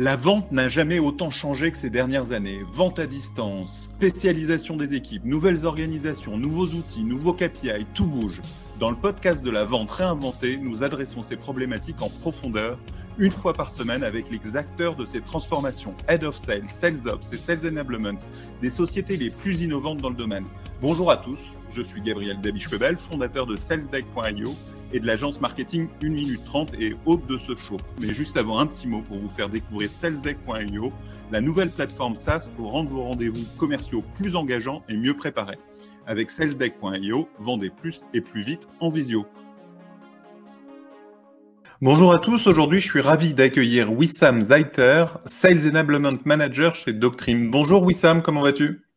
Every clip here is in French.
La vente n'a jamais autant changé que ces dernières années. Vente à distance, spécialisation des équipes, nouvelles organisations, nouveaux outils, nouveaux KPI, tout bouge. Dans le podcast de la vente réinventée, nous adressons ces problématiques en profondeur, une fois par semaine avec les acteurs de ces transformations, Head of Sales, Sales Ops et Sales Enablement, des sociétés les plus innovantes dans le domaine. Bonjour à tous, je suis Gabriel Dabischwebel, fondateur de salesdeck.io et de l'agence marketing 1 minute 30 et hôte de ce show. Mais juste avant, un petit mot pour vous faire découvrir salesdeck.io, la nouvelle plateforme SaaS pour rendre vos rendez-vous commerciaux plus engageants et mieux préparés. Avec salesdeck.io, vendez plus et plus vite en visio. Bonjour à tous, aujourd'hui je suis ravi d'accueillir Wissam Zaiter, Sales Enablement Manager chez Doctrine. Bonjour Wissam, comment vas-tu?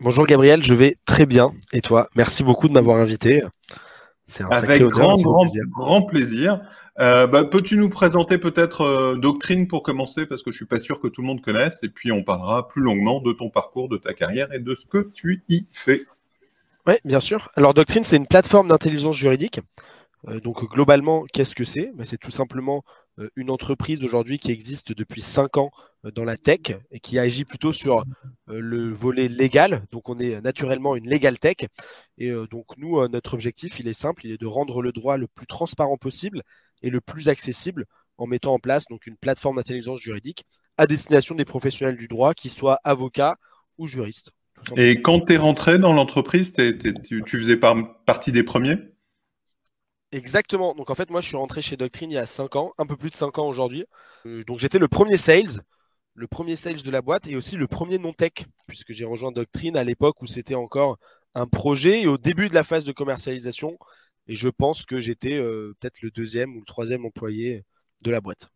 Bonjour Gabriel, je vais très bien. Et toi Merci beaucoup de m'avoir invité. C'est un Avec grand, grand, plaisir. grand plaisir. Euh, bah, Peux-tu nous présenter peut-être euh, Doctrine pour commencer, parce que je suis pas sûr que tout le monde connaisse, et puis on parlera plus longuement de ton parcours, de ta carrière et de ce que tu y fais. Oui, bien sûr. Alors Doctrine, c'est une plateforme d'intelligence juridique. Euh, donc globalement, qu'est-ce que c'est? Bah, C'est tout simplement une entreprise aujourd'hui qui existe depuis 5 ans euh, dans la tech et qui agit plutôt sur le volet légal. Donc on est naturellement une legal tech. Et donc nous, notre objectif, il est simple, il est de rendre le droit le plus transparent possible et le plus accessible en mettant en place donc une plateforme d'intelligence juridique à destination des professionnels du droit, qui soient avocats ou juristes. Et quand tu es rentré dans l'entreprise, tu, faisais partie des premiers? Exactement. Donc en fait, moi, je suis rentré chez Doctrine il y a 5 ans, un peu plus de 5 ans aujourd'hui. Euh, donc j'étais le premier sales, le premier sales de la boîte et aussi le premier non-tech, puisque j'ai rejoint Doctrine à l'époque où c'était encore un projet et au début de la phase de commercialisation. Et je pense que j'étais euh, peut-être le deuxième ou le troisième employé de la boîte.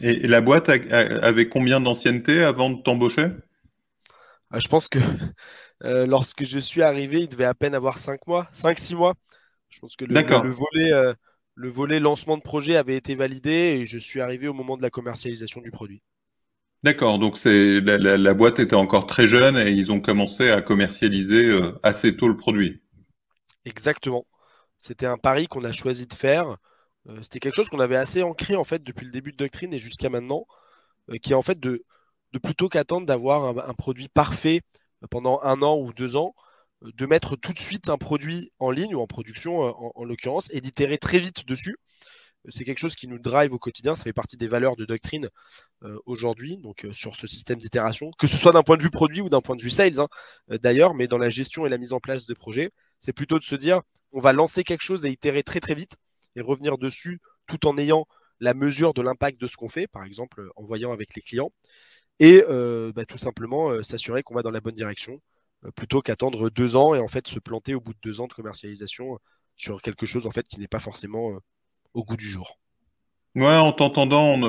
Et la boîte avait combien d'ancienneté avant de t'embaucher? Ah, Je pense que euh, lorsque je suis arrivé, il devait à peine avoir 5 mois, 5-6 mois. Je pense que le, volet, euh, le volet lancement de projet avait été validé et je suis arrivé au moment de la commercialisation du produit. D'accord, donc c'est la, boîte était encore très jeune et ils ont commencé à commercialiser euh, assez tôt le produit. Exactement. C'était un pari qu'on a choisi de faire. Euh, c'était quelque chose qu'on avait assez ancré en fait depuis le début de Doctrine et jusqu'à maintenant, qui est en fait de, de plutôt qu'attendre d'avoir un, produit parfait pendant un an ou deux ans, de mettre tout de suite un produit en ligne ou en production euh, en, l'occurrence et d'itérer très vite dessus. C'est quelque chose qui nous drive au quotidien, ça fait partie des valeurs de doctrine euh, aujourd'hui, donc euh, sur ce système d'itération, que ce soit d'un point de vue produit ou d'un point de vue sales hein, d'ailleurs, mais dans la gestion et la mise en place de projets, c'est plutôt de se dire on va lancer quelque chose et itérer très très vite et revenir dessus tout en ayant la mesure de l'impact de ce qu'on fait, par exemple en voyant avec les clients, et bah, tout simplement s'assurer qu'on va dans la bonne direction plutôt qu'attendre deux ans et en fait se planter au bout de deux ans de commercialisation sur quelque chose en fait qui n'est pas forcément euh, au goût du jour. Ouais, en t'entendant,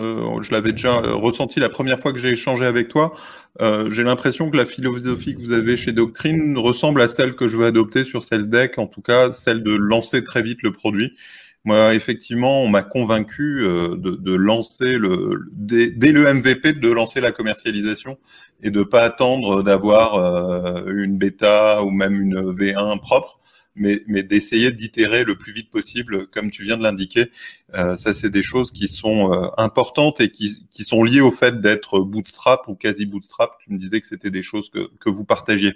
je l'avais déjà euh, ressenti la première fois que j'ai échangé avec toi. j'ai l'impression que la philosophie que vous avez chez Doctrine ressemble à celle que je veux adopter sur SalesDeck, en tout cas celle de lancer très vite le produit. Moi, effectivement, on m'a convaincu euh, de, lancer le dès, le MVP de lancer la commercialisation et de pas attendre d'avoir euh, une bêta ou même une V1 propre, mais, mais d'essayer d'itérer le plus vite possible, comme tu viens de l'indiquer. Euh, ça, c'est des choses qui sont importantes et qui, qui sont liées au fait d'être bootstrap ou quasi bootstrap. Tu me disais que c'était des choses que, que vous partagiez.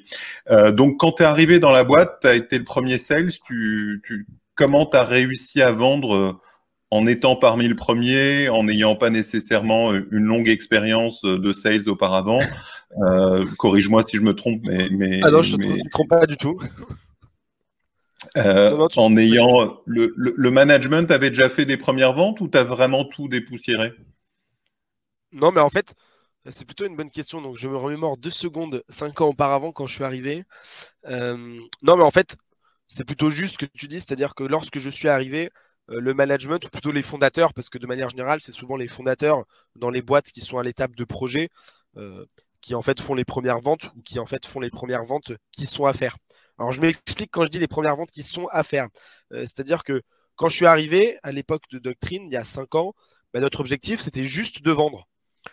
donc, quand tu es arrivé dans la boîte, tu as été le premier sales, tu, tu comment tu as réussi à vendre euh, en étant parmi le premier, en n'ayant pas nécessairement euh, une longue expérience euh, de sales auparavant? Corrige-moi si je me trompe, mais. mais ah non, je ne me trompe pas du tout. en ayant le, le, management avait déjà fait des premières ventes ou tu as vraiment tout dépoussiéré? Non, mais en fait, c'est plutôt une bonne question. Donc, je me remémore deux secondes, cinq ans auparavant, quand je suis arrivé. non, mais en fait, c'est plutôt juste ce que tu dis, c'est-à-dire que lorsque je suis arrivé, euh, le management, ou plutôt les fondateurs, parce que de manière générale, c'est souvent les fondateurs dans les boîtes qui sont à l'étape de projet, euh, qui en fait font les premières ventes ou qui en fait font les premières ventes qui sont à faire. Alors je m'explique quand je dis les premières ventes qui sont à faire. Euh, c'est-à-dire que quand je suis arrivé à l'époque de Doctrine, il y a cinq ans, bah, notre objectif, c'était juste de vendre.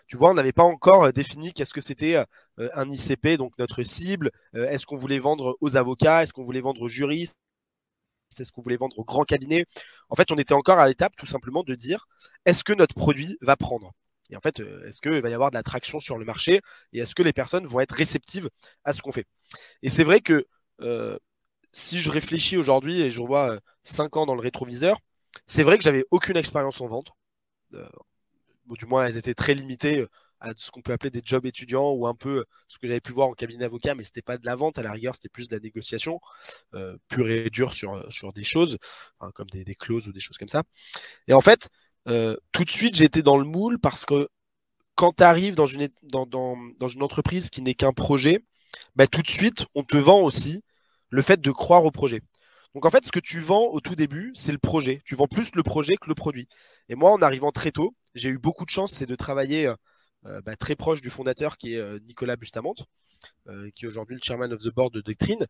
Tu vois, on n'avait pas encore euh, défini qu'est-ce que c'était euh, un ICP, donc notre cible. Euh, est-ce qu'on voulait vendre aux avocats? Est-ce qu'on voulait vendre aux juristes? Est-ce qu'on voulait vendre aux grands cabinets? En fait, on était encore à l'étape tout simplement de dire est-ce que notre produit va prendre? Et en fait, est-ce qu'il va y avoir de la traction sur le marché? Et est-ce que les personnes vont être réceptives à ce qu'on fait? Et c'est vrai que si je réfléchis aujourd'hui et je revois 5 ans dans le rétroviseur, c'est vrai que j'avais aucune expérience en vente. Du moins, elles étaient très limitées à ce qu'on peut appeler des jobs étudiants ou un peu ce que j'avais pu voir en cabinet avocat, mais ce n'était pas de la vente, à la rigueur, c'était plus de la négociation, euh, pure et dure sur, des choses, comme des, clauses ou des choses comme ça. Et en fait, euh, tout de suite, j'étais dans le moule parce que quand tu arrives dans une, dans, dans, une entreprise qui n'est qu'un projet, bah, tout de suite, on te vend aussi le fait de croire au projet. Donc en fait, ce que tu vends au tout début, c'est le projet. Tu vends plus le projet que le produit. Et moi, en arrivant très tôt, j'ai eu beaucoup de chance, c'est de travailler euh, bah, très proche du fondateur qui est euh, Nicolas Bustamante, euh, qui est aujourd'hui le chairman of the board de Doctrine.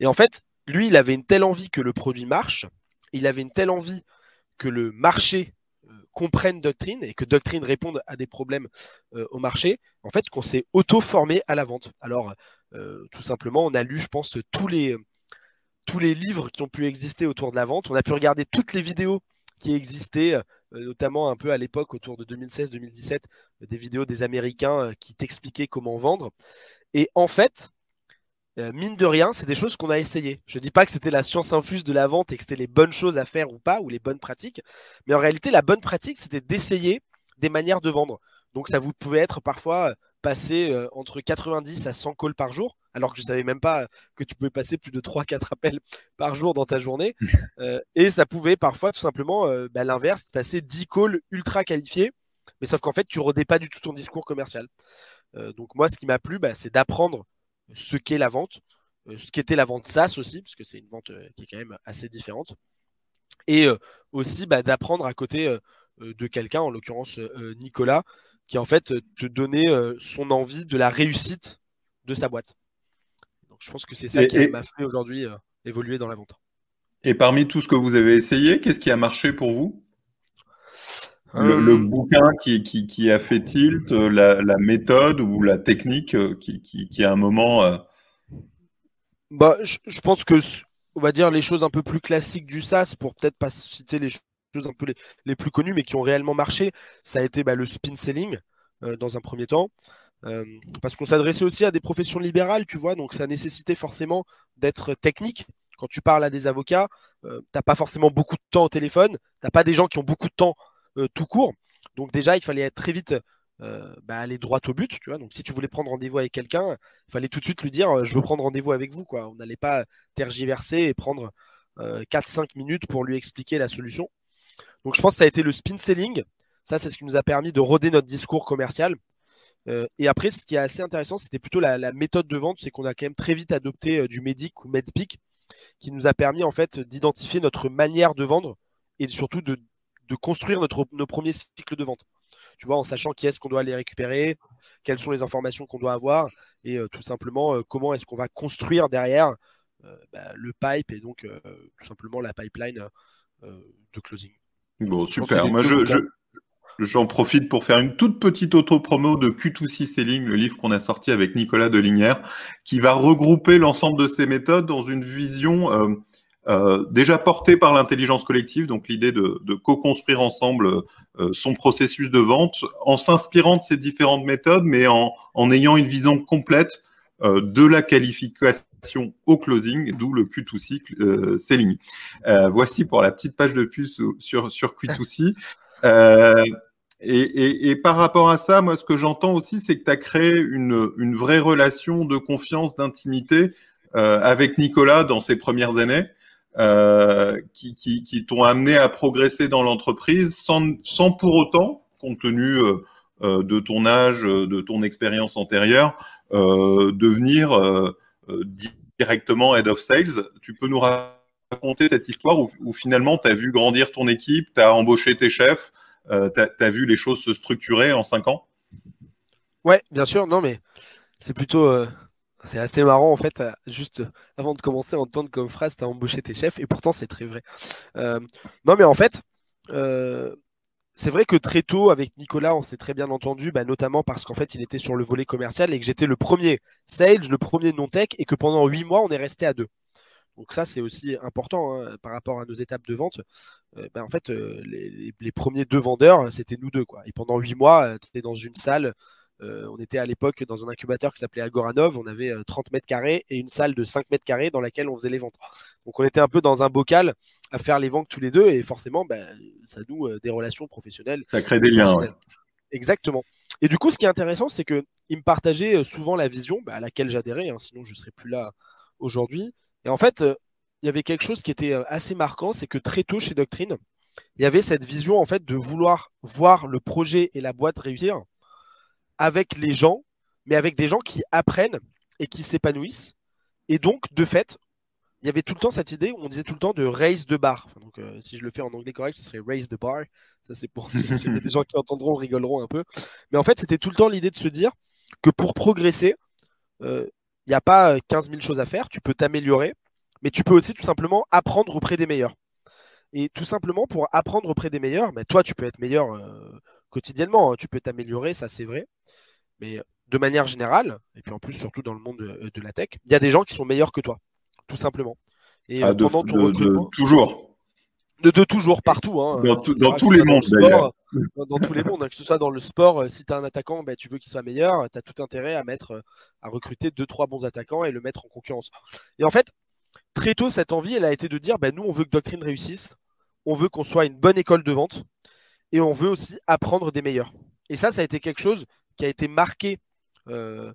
Et en fait, lui, il avait une telle envie que le produit marche, il avait une telle envie que le marché comprenne Doctrine et que Doctrine réponde à des problèmes au marché, en fait, qu'on s'est auto-formé à la vente. Alors, tout simplement, on a lu, je pense, tous les, tous les livres qui ont pu exister autour de la vente. On a pu regarder toutes les vidéos qui existaient, euh, notamment un peu à l'époque, autour de 2016-2017, des vidéos des Américains euh, qui t'expliquaient comment vendre. Et en fait, euh, mine de rien, c'est des choses qu'on a essayées. Je ne dis pas que c'était la science infuse de la vente et que c'était les bonnes choses à faire ou pas, ou les bonnes pratiques, mais en réalité, la bonne pratique, c'était d'essayer des manières de vendre. Donc ça vous pouvait être parfois passer entre 90 à 100 calls par jour alors que je savais même pas que tu pouvais passer plus de 3-4 appels par jour dans ta journée. Euh, et ça pouvait parfois tout simplement, euh, bah, l'inverse, passer 10 calls ultra qualifiés, mais sauf qu'en fait, tu rodais pas du tout ton discours commercial. Euh, donc moi, ce qui m'a plu, bah, c'est d'apprendre ce qu'est la vente, ce qu'était la vente SaaS aussi, parce que c'est une vente qui est quand même assez différente. Et aussi bah, d'apprendre à côté de quelqu'un, en l'occurrence Nicolas, qui en fait te donnait son envie de la réussite de sa boîte je pense que c'est ça qui m'a fait aujourd'hui euh, évoluer dans la vente. Et parmi tout ce que vous avez essayé, qu'est-ce qui a marché pour vous? Le, euh, bouquin qui, qui, a fait tilt, euh, la, méthode ou la technique qui, qui, à un moment. Bah, je, pense que, on va dire, les choses un peu plus classiques du SaaS, pour peut-être pas citer les choses un peu les, plus connues, mais qui ont réellement marché, ça a été bah, le spin selling dans un premier temps. Euh, parce qu'on s'adressait aussi à des professions libérales, tu vois, donc ça nécessitait forcément d'être technique. Quand tu parles à des avocats, euh, tu n'as pas forcément beaucoup de temps au téléphone, tu n'as pas des gens qui ont beaucoup de temps euh, tout court. Donc déjà, il fallait être très vite bah, aller droit au but, tu vois. Donc si tu voulais prendre rendez-vous avec quelqu'un, il fallait tout de suite lui dire je veux prendre rendez-vous avec vous, quoi. On n'allait pas tergiverser et prendre 4-5 minutes pour lui expliquer la solution. Donc je pense que ça a été le spin selling. Ça, c'est ce qui nous a permis de roder notre discours commercial. Euh, et après, ce qui est assez intéressant, c'était plutôt la, méthode de vente, c'est qu'on a quand même très vite adopté euh, du Medic ou Medpic, qui nous a permis en fait d'identifier notre manière de vendre et surtout de, construire notre, nos premiers cycles de vente. Tu vois, en sachant qui est-ce qu'on doit aller récupérer, quelles sont les informations qu'on doit avoir, et euh, tout simplement comment est-ce qu'on va construire derrière bah, le pipe et donc tout simplement la pipeline de closing. Bon, super. Moi, je, J'en profite pour faire une toute petite auto-promo de Q2C Selling, le livre qu'on a sorti avec Nicolas Delinière, qui va regrouper l'ensemble de ces méthodes dans une vision euh, euh, déjà portée par l'intelligence collective, donc l'idée de, co-construire ensemble euh, son processus de vente en s'inspirant de ces différentes méthodes, mais en, ayant une vision complète de la qualification au closing, d'où le Q2C Selling. voici pour la petite page de puce sur, sur Q2C. Et, par rapport à ça, moi, ce que j'entends aussi, c'est que tu as créé une, vraie relation de confiance, d'intimité euh, avec Nicolas dans ses premières années, euh, qui, t'ont amené à progresser dans l'entreprise sans, pour autant, compte tenu euh, de ton âge, de ton expérience antérieure, devenir directement head of sales. Tu peux nous raconter cette histoire où, finalement tu as vu grandir ton équipe, tu as embauché tes chefs, euh, tu as, vu les choses se structurer en cinq ans? Ouais, bien sûr. Non, mais c'est plutôt. Euh, c'est assez marrant en fait, juste avant de commencer à entendre comme phrase, tu as embauché tes chefs, et pourtant c'est très vrai. Euh, non, mais en fait, c'est vrai que très tôt, avec Nicolas, on s'est très bien entendu, bah, notamment parce qu'en fait, il était sur le volet commercial et que j'étais le premier sales, le premier non-tech, et que pendant huit mois, on est resté à deux. Donc ça, c'est aussi important hein, par rapport à nos étapes de vente. Ben, en fait, les, les, premiers deux vendeurs, c'était nous deux. Et pendant huit mois, tu étais dans une salle euh, on était à l'époque dans un incubateur qui s'appelait Agoranov. On avait 30 euh, mètres carrés et une salle de 5 mètres carrés dans laquelle on faisait les ventes. Donc on était un peu dans un bocal à faire les ventes tous les deux et forcément, bah, ça noue euh, des relations professionnelles. Ça crée des liens. Exactement. Et du coup, ce qui est intéressant, c'est qu'il me partageait souvent la vision bah, à laquelle j'adhérais, hein, sinon je ne serais plus là aujourd'hui. Et en fait, il y avait quelque chose qui était assez marquant, c'est que très tôt chez Doctrine, il y avait cette vision en fait de vouloir voir le projet et la boîte réussir avec les gens, mais avec des gens qui apprennent et qui s'épanouissent. Et donc, de fait, il y avait tout le temps cette idée où on disait tout le temps de raise the bar. donc, euh, si je le fais en anglais correct, ce serait raise the bar. Ça, c'est pour si, a des gens qui entendront, rigoleront un peu. Mais en fait, c'était tout le temps l'idée de se dire que pour progresser, euh, il n'y a pas 15 euh, 000 choses à faire. Tu peux t'améliorer, mais tu peux aussi tout simplement apprendre auprès des meilleurs. Et tout simplement, pour apprendre auprès des meilleurs, mais toi, tu peux être meilleur quotidiennement. Hein. tu peux t'améliorer, ça c'est vrai. Mais de manière générale, et puis en plus surtout dans le monde de, la tech, il y a des gens qui sont meilleurs que toi, tout simplement. Et ah, pendant ton recrutement, toujours. De, toujours, partout. Hein, dans, tous les mondes, d'ailleurs. Dans, tous les mondes, hein, que ce soit dans le sport, euh, si tu as un attaquant, bah, tu veux qu'il soit meilleur, tu as tout intérêt à mettre, euh, à recruter deux, trois bons attaquants et le mettre en concurrence. Et en fait, très tôt, cette envie, elle a été de dire, bah, nous, on veut que Doctrine réussisse, on veut qu'on soit une bonne école de vente, et on veut aussi apprendre des meilleurs. Et ça, ça a été quelque chose qui a été marqué euh,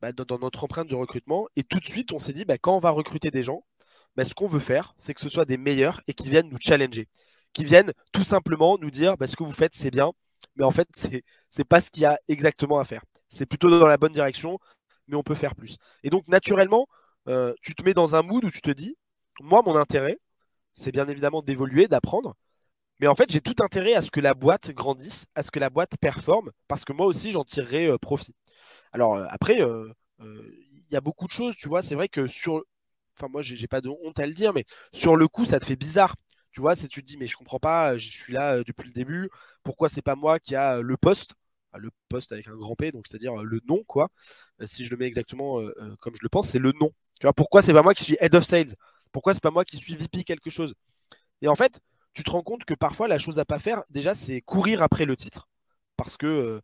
bah, dans, notre empreinte de recrutement. Et tout de suite, on s'est dit, bah, quand on va recruter des gens, bah, ce qu'on veut faire, c'est que ce soit des meilleurs et qui viennent nous challenger, qui viennent tout simplement nous dire, ce que vous faites, c'est bien, mais en fait, c'est n'est pas ce qu'il y a exactement à faire. C'est plutôt dans la bonne direction, mais on peut faire plus. Et donc, naturellement, euh, tu te mets dans un mood où tu te dis, moi, mon intérêt, c'est bien évidemment d'évoluer, d'apprendre, mais en fait, j'ai tout intérêt à ce que la boîte grandisse, à ce que la boîte performe, parce que moi aussi, j'en tirerai euh, profit. Alors euh, après, euh, il y a beaucoup de choses, tu vois. C'est vrai que sur. Enfin, moi, j'ai pas de honte à le dire, mais sur le coup, ça te fait bizarre. Tu vois, si tu te dis, mais je comprends pas, je suis là depuis le début, pourquoi c'est pas moi qui a le poste? Le poste avec un grand P, donc c'est-à-dire le nom, quoi. Si je le mets exactement comme je le pense, c'est le nom. Tu vois, pourquoi c'est pas moi qui suis head of sales? Pourquoi c'est pas moi qui suis VP quelque chose? Et en fait, tu te rends compte que parfois la chose à pas faire, déjà, c'est courir après le titre. Parce que euh,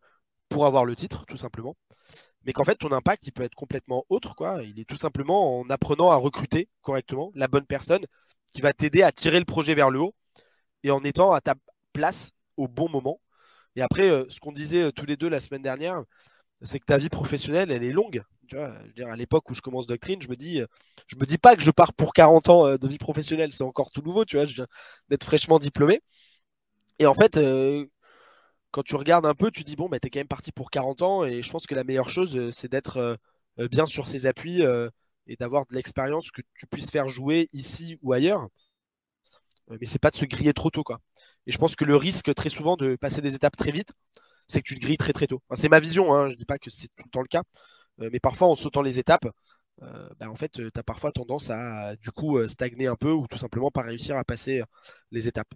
pour avoir le titre, tout simplement. Mais qu'en fait, ton impact, il peut être complètement autre. Quoi. Il est tout simplement en apprenant à recruter correctement la bonne personne qui va t'aider à tirer le projet vers le haut et en étant à ta place au bon moment. Et après, euh, ce qu'on disait euh, tous les deux la semaine dernière, c'est que ta vie professionnelle, elle est longue. À l'époque où je commence Doctrine, je me dis, euh, je me dis pas que je pars pour 40 ans euh, de vie professionnelle, c'est encore tout nouveau, tu vois, je viens d'être fraîchement diplômé. Et en fait, euh, quand tu regardes un peu, tu dis, bon, bah, quand même parti pour 40 ans, et je pense que la meilleure chose, c'est d'être bien sur ses appuis et d'avoir de l'expérience que tu puisses faire jouer ici ou ailleurs. mais c'est pas de se griller trop tôt. Et je pense que le risque, très souvent, de passer des étapes très vite, c'est que tu te grilles très très tôt. c'est ma vision, hein, je ne dis pas que c'est tout le temps le cas, euh, mais parfois en sautant les étapes, euh, bah, en fait, euh, tu as parfois tendance à du coup stagner un peu ou tout simplement pas réussir à passer les étapes.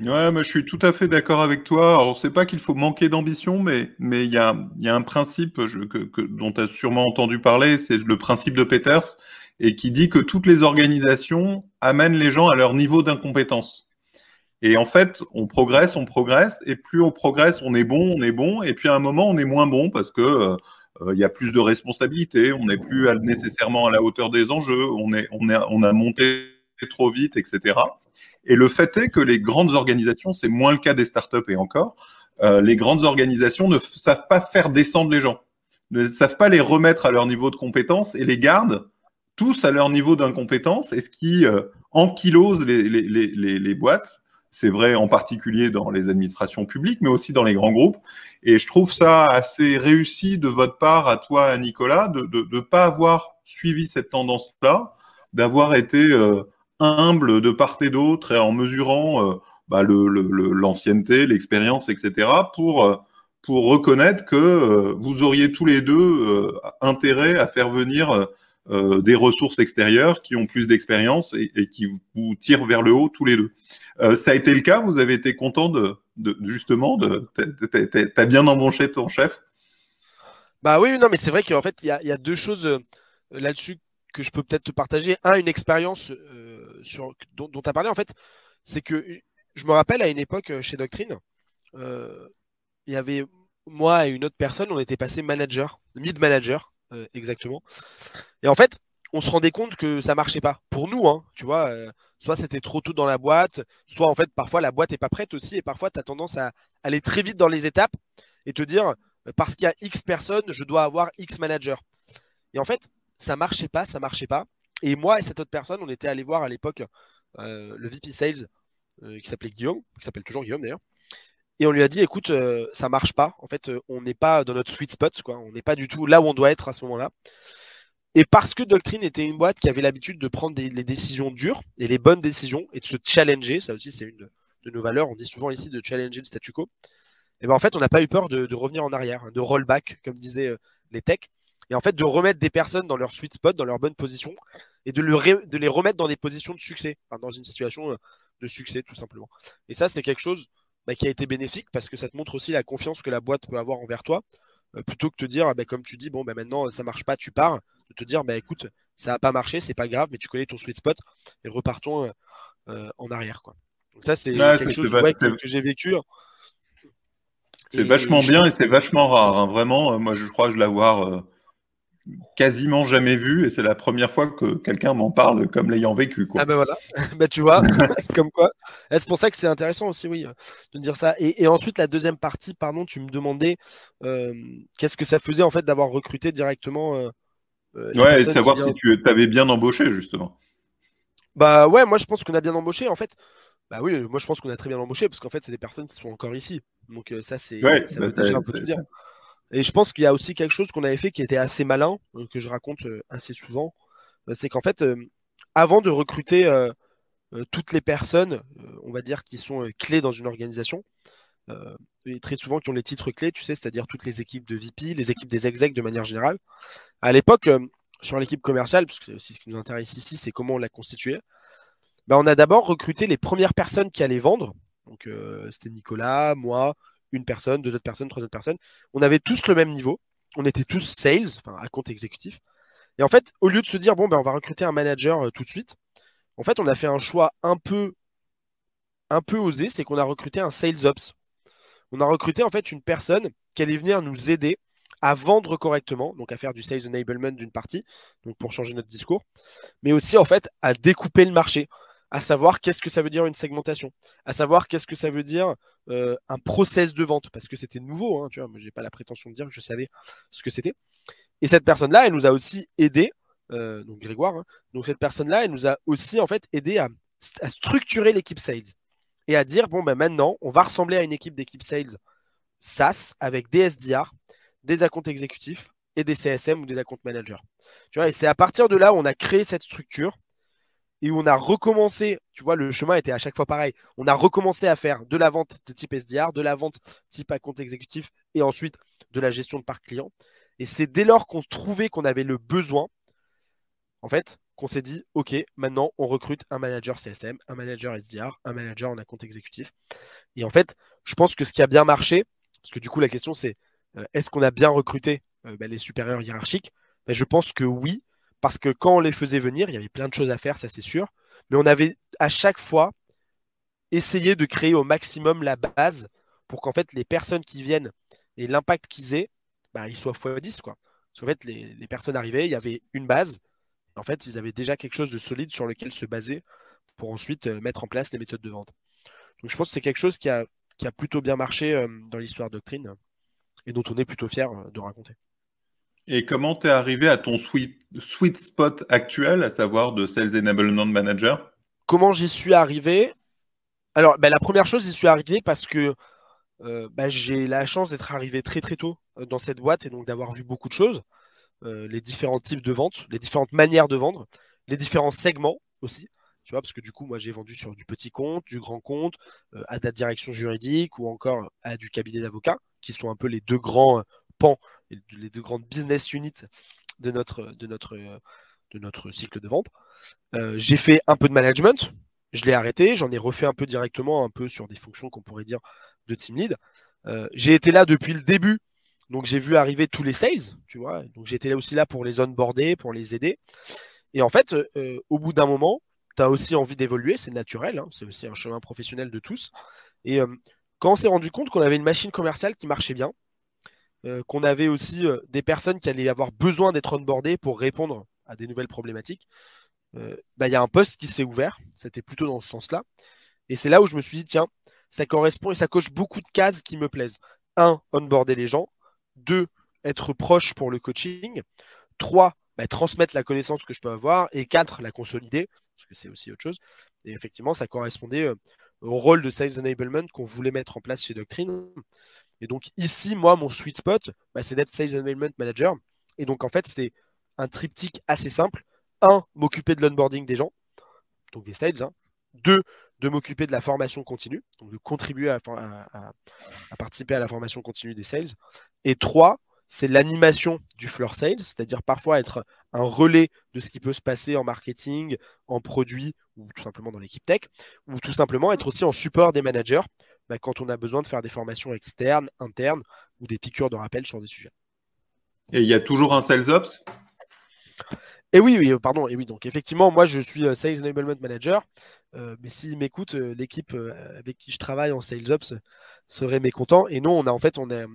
Ouais, mais je suis tout à fait d'accord avec toi. Alors, sait pas qu'il faut manquer d'ambition, mais il y a, un principe dont tu as sûrement entendu parler, c'est le principe de Peters, et qui dit que toutes les organisations amènent les gens à leur niveau d'incompétence. Et en fait, on progresse, on progresse, et plus on progresse, on est bon, on est bon, et puis à un moment, on est moins bon parce que euh, il y a plus de responsabilités, on n'est plus nécessairement à la hauteur des enjeux, on, est, on, est, on a monté trop vite, etc. Et le fait est que les grandes organisations, c'est moins le cas des startups et encore, euh, les grandes organisations ne savent pas faire descendre les gens, ne savent pas les remettre à leur niveau de compétence et les gardent tous à leur niveau d'incompétence, et ce qui euh, les, les, les boîtes c'est vrai en particulier dans les administrations publiques, mais aussi dans les grands groupes. Et je trouve ça assez réussi de votre part, à toi, Nicolas, de ne pas avoir suivi cette tendance-là, d'avoir été euh, humble de part et d'autre et en mesurant euh, bah, l'ancienneté, l'expérience, etc., euh, pour reconnaître que vous auriez tous les deux intérêt à faire venir euh, des ressources extérieures qui ont plus d'expérience et, qui vous tirent vers le haut tous les deux. Euh, ça a été le cas Vous avez été content de, justement de T'as bien embauché ton chef? Bah oui, non, mais c'est vrai qu'en fait, il y, a deux choses euh, là-dessus que je peux peut-être te partager. Un, une expérience sur, dont tu as parlé, en fait, c'est que je me rappelle à une époque chez Doctrine, il y avait moi et une autre personne, on était passé manager, mid manager, exactement. Et en fait, on se rendait compte que ça marchait pas. Pour nous, hein, tu vois, euh, soit c'était trop tôt dans la boîte, soit en fait parfois la boîte est pas prête aussi, et parfois tu as tendance à aller très vite dans les étapes et te dire euh, parce qu'il y a X personnes, je dois avoir X manager. Et en fait, ça marchait pas, ça marchait pas. Et moi et cette autre personne, on était allé voir à l'époque euh, le VP Sales qui s'appelait Guillaume, qui s'appelle toujours Guillaume d'ailleurs. Et on lui a dit, écoute, ça marche pas. En fait, on n'est pas dans notre sweet spot. On n'est pas du tout là où on doit être à ce moment-là. Et parce que Doctrine était une boîte qui avait l'habitude de prendre des, les décisions dures et les bonnes décisions et de se challenger, ça aussi c'est une de, nos valeurs, on dit souvent ici de challenger le statu quo, et ben en fait on n'a pas eu peur de, revenir en arrière, hein, de rollback comme disaient euh, les techs, et en fait de remettre des personnes dans leur sweet spot, dans leur bonne position, et de, le de les remettre dans des positions de succès, dans une situation euh, de succès tout simplement. Et ça c'est quelque chose bah, qui a été bénéfique parce que ça te montre aussi la confiance que la boîte peut avoir envers toi, euh, plutôt que de te dire, bah, comme tu dis, bon, bah, maintenant ça marche pas, tu pars, de te dire, bah, écoute, ça n'a pas marché, c'est pas grave, mais tu connais ton sweet spot et repartons euh, euh, en arrière. Quoi. Donc ça, c'est quelque chose que, j'ai vécu. C'est vachement bien et c'est vachement rare. Hein. Vraiment, moi, je crois que je l'avoir quasiment jamais vu et c'est la première fois que quelqu'un m'en parle comme l'ayant vécu. Quoi. Ah ben voilà, bah tu vois, comme quoi. C'est pour ça que c'est intéressant aussi, oui, de dire ça. Et, ensuite, la deuxième partie, pardon, tu me demandais euh, qu'est-ce que ça faisait en fait d'avoir recruté directement. Euh, euh ouais, et de savoir si tu avais bien embauché justement. Bah ouais, moi je pense qu'on a bien embauché en fait. Bah oui, moi je pense qu'on a très bien embauché parce qu'en fait c'est des personnes qui sont encore ici. Donc euh, ça c'est ça veut bah, un peu tout dire. Et je pense qu'il y a aussi quelque chose qu'on avait fait qui était assez malin, euh, que je raconte euh, assez souvent. Euh, c'est qu'en fait, avant de recruter toutes les personnes, on va dire, qui sont clés dans une organisation, et très souvent qui ont les titres clés, tu sais, c'est-à-dire toutes les équipes de VP, les équipes des execs de manière générale. À l'époque, sur l'équipe commerciale, parce que c'est ce qui nous intéresse ici, c'est comment on l'a constituée, ben, on a d'abord recruté les premières personnes qui allaient vendre. Donc, c'était Nicolas, moi, une personne, deux autres personnes, trois autres personnes. On avait tous le même niveau. On était tous sales, enfin à compte exécutif. Et en fait, au lieu de se dire, bon, ben, on va recruter un manager euh, tout de suite, en fait, on a fait un choix un peu, un peu osé, c'est qu'on a recruté un sales ops. On a recruté en fait une personne qui allait venir nous aider à vendre correctement, donc à faire du sales enablement d'une partie, donc pour changer notre discours, mais aussi en fait à découper le marché à savoir qu'est-ce que ça veut dire une segmentation, à savoir qu'est-ce que ça veut dire euh, un process de vente, parce que c'était nouveau, hein, tu vois, j'ai pas la prétention de dire que je savais ce que c'était. Et cette personne-là, elle nous a aussi aidé, euh, donc Grégoire, hein, donc cette personne-là, elle nous a aussi en fait aidé à, structurer l'équipe sales et à dire bon ben maintenant, on va ressembler à une équipe d'équipe sales SaaS avec des SDR, des accounts exécutifs et des CSM ou des account managers. Tu vois, et c'est à partir de là où on a créé cette structure et on a recommencé, tu vois, le chemin était à chaque fois pareil. On a recommencé à faire de la vente de type SDR, de la vente type à compte exécutif et ensuite de la gestion de parc client. Et c'est dès lors qu'on trouvait qu'on avait le besoin, en fait, qu'on s'est dit, OK, maintenant on recrute un manager CSM, un manager SDR, un manager en compte exécutif. Et en fait, je pense que ce qui a bien marché, parce que du coup la question c'est, euh, est-ce qu'on a bien recruté euh, ben, les supérieurs hiérarchiques? Ben, Je pense que oui, parce que quand on les faisait venir, il y avait plein de choses à faire, ça c'est sûr. Mais on avait à chaque fois essayé de créer au maximum la base pour qu'en fait les personnes qui viennent et l'impact qu'ils aient, bah, ils soient x10. Quoi. Parce qu'en fait, les, personnes arrivaient, il y avait une base. En fait, ils avaient déjà quelque chose de solide sur lequel se baser pour ensuite euh, mettre en place les méthodes de vente. Donc je pense que c'est quelque chose qui a, plutôt bien marché euh, dans l'histoire Doctrine et dont on est plutôt fier euh, de raconter. Et comment tu es arrivé à ton sweet, sweet spot actuel, à savoir de Sales Enablement Manager? Comment j'y suis arrivé? Alors, ben, la première chose, j'y suis arrivé parce que euh, ben, j'ai la chance d'être arrivé très très tôt euh, dans cette boîte et donc d'avoir vu beaucoup de choses, euh, les différents types de vente, les différentes manières de vendre, les différents segments aussi. Tu vois, parce que du coup, moi, j'ai vendu sur du petit compte, du grand compte, à de la direction juridique ou encore à du cabinet d'avocats, qui sont un peu les deux grands pans les deux grandes business units de notre, cycle de vente. Euh, j'ai fait un peu de management, je l'ai arrêté, j'en ai refait un peu directement, un peu sur des fonctions qu'on pourrait dire de team lead. Euh, j'ai été là depuis le début, donc j'ai vu arriver tous les sales, tu vois. Donc j'étais là aussi là pour les onboarder, pour les aider. Et en fait, au bout d'un moment, tu as aussi envie d'évoluer, c'est naturel, hein, c'est aussi un chemin professionnel de tous. Et quand on s'est rendu compte qu'on avait une machine commerciale qui marchait bien, qu'on avait aussi des personnes qui allaient avoir besoin d'être onboardées pour répondre à des nouvelles problématiques, bah, il y a un poste qui s'est ouvert, c'était plutôt dans ce sens-là. Et c'est là où je me suis dit, tiens, ça correspond et ça coche beaucoup de cases qui me plaisent. Un, onboarder les gens. Deux, être proche pour le coaching. Trois, bah, transmettre la connaissance que je peux avoir. Et quatre, la consolider, parce que c'est aussi autre chose. Et effectivement, ça correspondait euh, au rôle de Sales Enablement qu'on voulait mettre en place chez Doctrine. Et donc ici, moi, mon sweet spot, bah, c'est d'être Sales Enablement Manager. Et donc en fait, c'est un triptyque assez simple. Un, m'occuper de l'onboarding des gens, donc des sales. Hein. Deux, de m'occuper de la formation continue, donc de contribuer à, participer à la formation continue des sales. Et trois, c'est l'animation du floor sales, c'est-à-dire parfois être un relais de ce qui peut se passer en marketing, en produit ou tout simplement dans l'équipe tech, ou tout simplement être aussi en support des managers bah, quand on a besoin de faire des formations externes, internes ou des piqûres de rappel sur des sujets. Et il y a toujours un sales ops? Et oui, oui, pardon. Et oui, donc effectivement, moi je suis euh, Sales Enablement Manager. Euh, mais s'ils m'écoutent, euh, l'équipe avec qui je travaille en Sales Ops serait mécontent. Et non, on a en fait, on est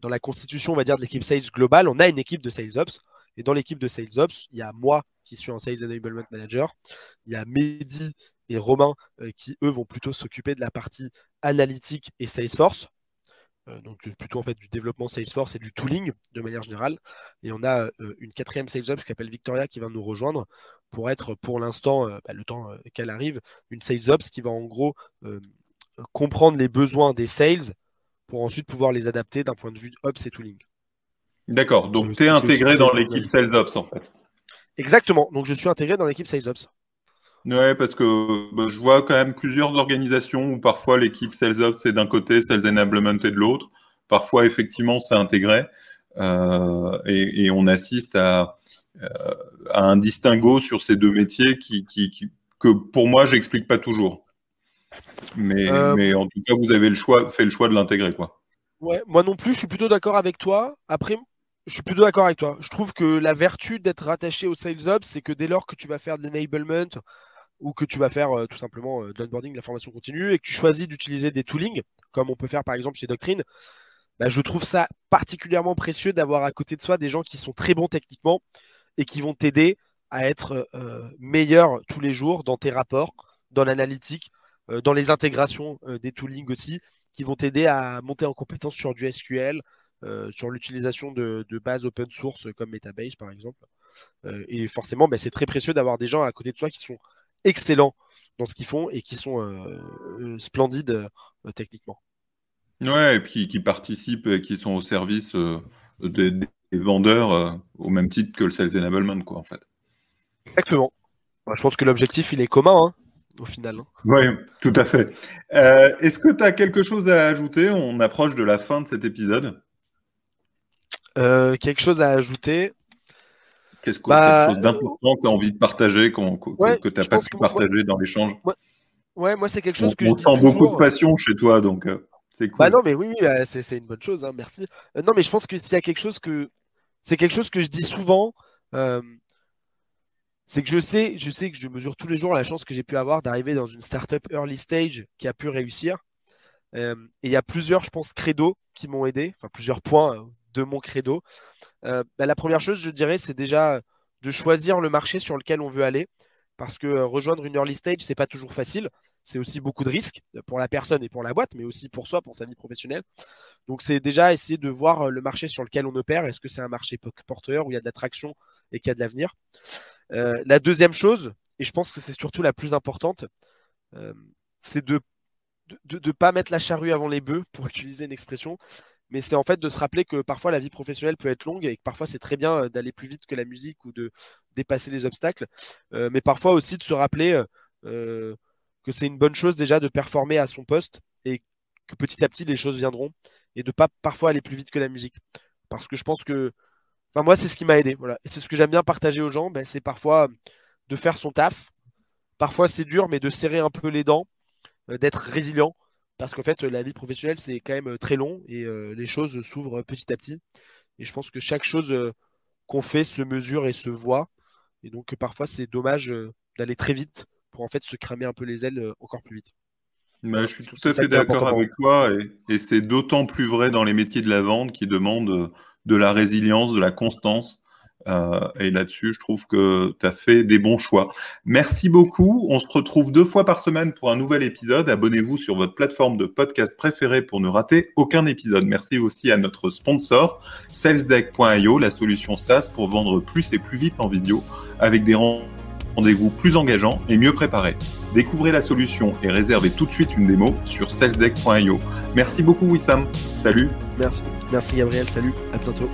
dans la constitution, on va dire, de l'équipe Sales globale, on a une équipe de Sales Ops. Et dans l'équipe de Sales Ops, il y a moi qui suis un Sales Enablement Manager. Il y a Mehdi et Romain qui, eux, vont plutôt s'occuper de la partie analytique et Salesforce. Euh, donc plutôt en fait du développement Salesforce et du tooling de manière générale. Et on a euh, une quatrième sales ops qui s'appelle Victoria qui va nous rejoindre pour être pour l'instant, euh, bah, le temps qu'elle arrive, une sales ops qui va en gros comprendre les besoins des sales pour ensuite pouvoir les adapter d'un point de vue ops et tooling. D'accord, donc tu es intégré dans l'équipe sales ops en fait. Exactement, donc je suis intégré dans l'équipe sales ops. Ouais, parce que bah, je vois quand même plusieurs organisations où parfois l'équipe Sales Ops est d'un côté, Sales Enablement est de l'autre. Parfois, effectivement, c'est intégré. Euh, et, on assiste à, euh, à, un distinguo sur ces deux métiers qui, qui, que pour moi, j'explique pas toujours. Mais, euh, mais, en tout cas, vous avez le choix, fait le choix de l'intégrer. quoi. Ouais, moi non plus, je suis plutôt d'accord avec toi. Après, je suis plutôt d'accord avec toi. Je trouve que la vertu d'être rattaché au Sales Ops, c'est que dès lors que tu vas faire de l'enablement, ou que tu vas faire euh, tout simplement euh, de l'onboarding, de la formation continue, et que tu choisis d'utiliser des toolings, comme on peut faire par exemple chez Doctrine, bah, je trouve ça particulièrement précieux d'avoir à côté de soi des gens qui sont très bons techniquement et qui vont t'aider à être euh, meilleur tous les jours dans tes rapports, dans l'analytique, dans les intégrations des toolings aussi, qui vont t'aider à monter en compétence sur du SQL, sur l'utilisation de, bases open source comme Metabase par exemple. et forcément, bah, c'est très précieux d'avoir des gens à côté de soi qui sont excellents dans ce qu'ils font et qui sont euh, euh, splendides euh, techniquement. Ouais, et puis qui participent et qui sont au service des, vendeurs au même titre que le Sales Enablement, quoi, en fait. Exactement. Bah, je pense que l'objectif, il est commun, hein, au final. Hein. Oui, tout à fait. Est-ce que tu as quelque chose à ajouter? On approche de la fin de cet épisode. quelque chose à ajouter? Qu'est-ce que bah, quelque chose d'important que tu as envie de partager, que, tu n'as pas pu partager dans l'échange Ouais, moi c'est quelque chose que on je sent beaucoup de passion chez toi, donc euh, c'est cool. Bah non, mais oui, bah, c'est une bonne chose, hein, merci. Euh, non, mais je pense que s'il y a quelque chose que c'est quelque chose que je dis souvent, euh, c'est que je sais, je sais que je mesure tous les jours la chance que j'ai pu avoir d'arriver dans une startup early stage qui a pu réussir. et il y a plusieurs, je pense, credos qui m'ont aidé, enfin plusieurs points de mon credo. Euh, bah, la première chose, je dirais, c'est déjà de choisir le marché sur lequel on veut aller. Parce que euh, rejoindre une early stage, c'est pas toujours facile. C'est aussi beaucoup de risques pour la personne et pour la boîte, mais aussi pour soi, pour sa vie professionnelle. Donc, c'est déjà essayer de voir euh, le marché sur lequel on opère. Est-ce que c'est un marché porteur où il y a de l'attraction et qu'il y a de l'avenir? La deuxième chose, et je pense que c'est surtout la plus importante, c'est de ne pas mettre la charrue avant les bœufs, pour utiliser une expression, mais c'est en fait de se rappeler que parfois la vie professionnelle peut être longue et que parfois c'est très bien euh, d'aller plus vite que la musique ou de dépasser les obstacles, euh, mais parfois aussi de se rappeler euh, que c'est une bonne chose déjà de performer à son poste et que petit à petit les choses viendront et de pas parfois aller plus vite que la musique. Parce que je pense que, enfin moi c'est ce qui m'a aidé, voilà, c'est ce que j'aime bien partager aux gens, ben, c'est parfois de faire son taf. Parfois c'est dur, mais de serrer un peu les dents, d'être résilient parce qu'en fait, la vie professionnelle, c'est quand même euh, très long et euh, les choses s'ouvrent petit à petit. Et je pense que chaque chose euh, qu'on fait se mesure et se voit. Et donc parfois c'est dommage d'aller très vite pour en fait se cramer un peu les ailes encore plus vite. Bah, je suis tout à fait d'accord avec toi et, et c'est d'autant plus vrai dans les métiers de la vente qui demandent de la résilience, de la constance. Euh, et là-dessus, je trouve que tu as fait des bons choix. Merci beaucoup. On se retrouve deux fois par semaine pour un nouvel épisode. Abonnez-vous sur votre plateforme de podcast préférée pour ne rater aucun épisode. Merci aussi à notre sponsor, salesdeck.io, la solution SaaS pour vendre plus et plus vite en visio avec des rendez-vous plus engageants et mieux préparés. Découvrez la solution et réservez tout de suite une démo sur salesdeck.io. Merci beaucoup Wissam. Salut. Merci. Merci Gabriel. Salut. À bientôt.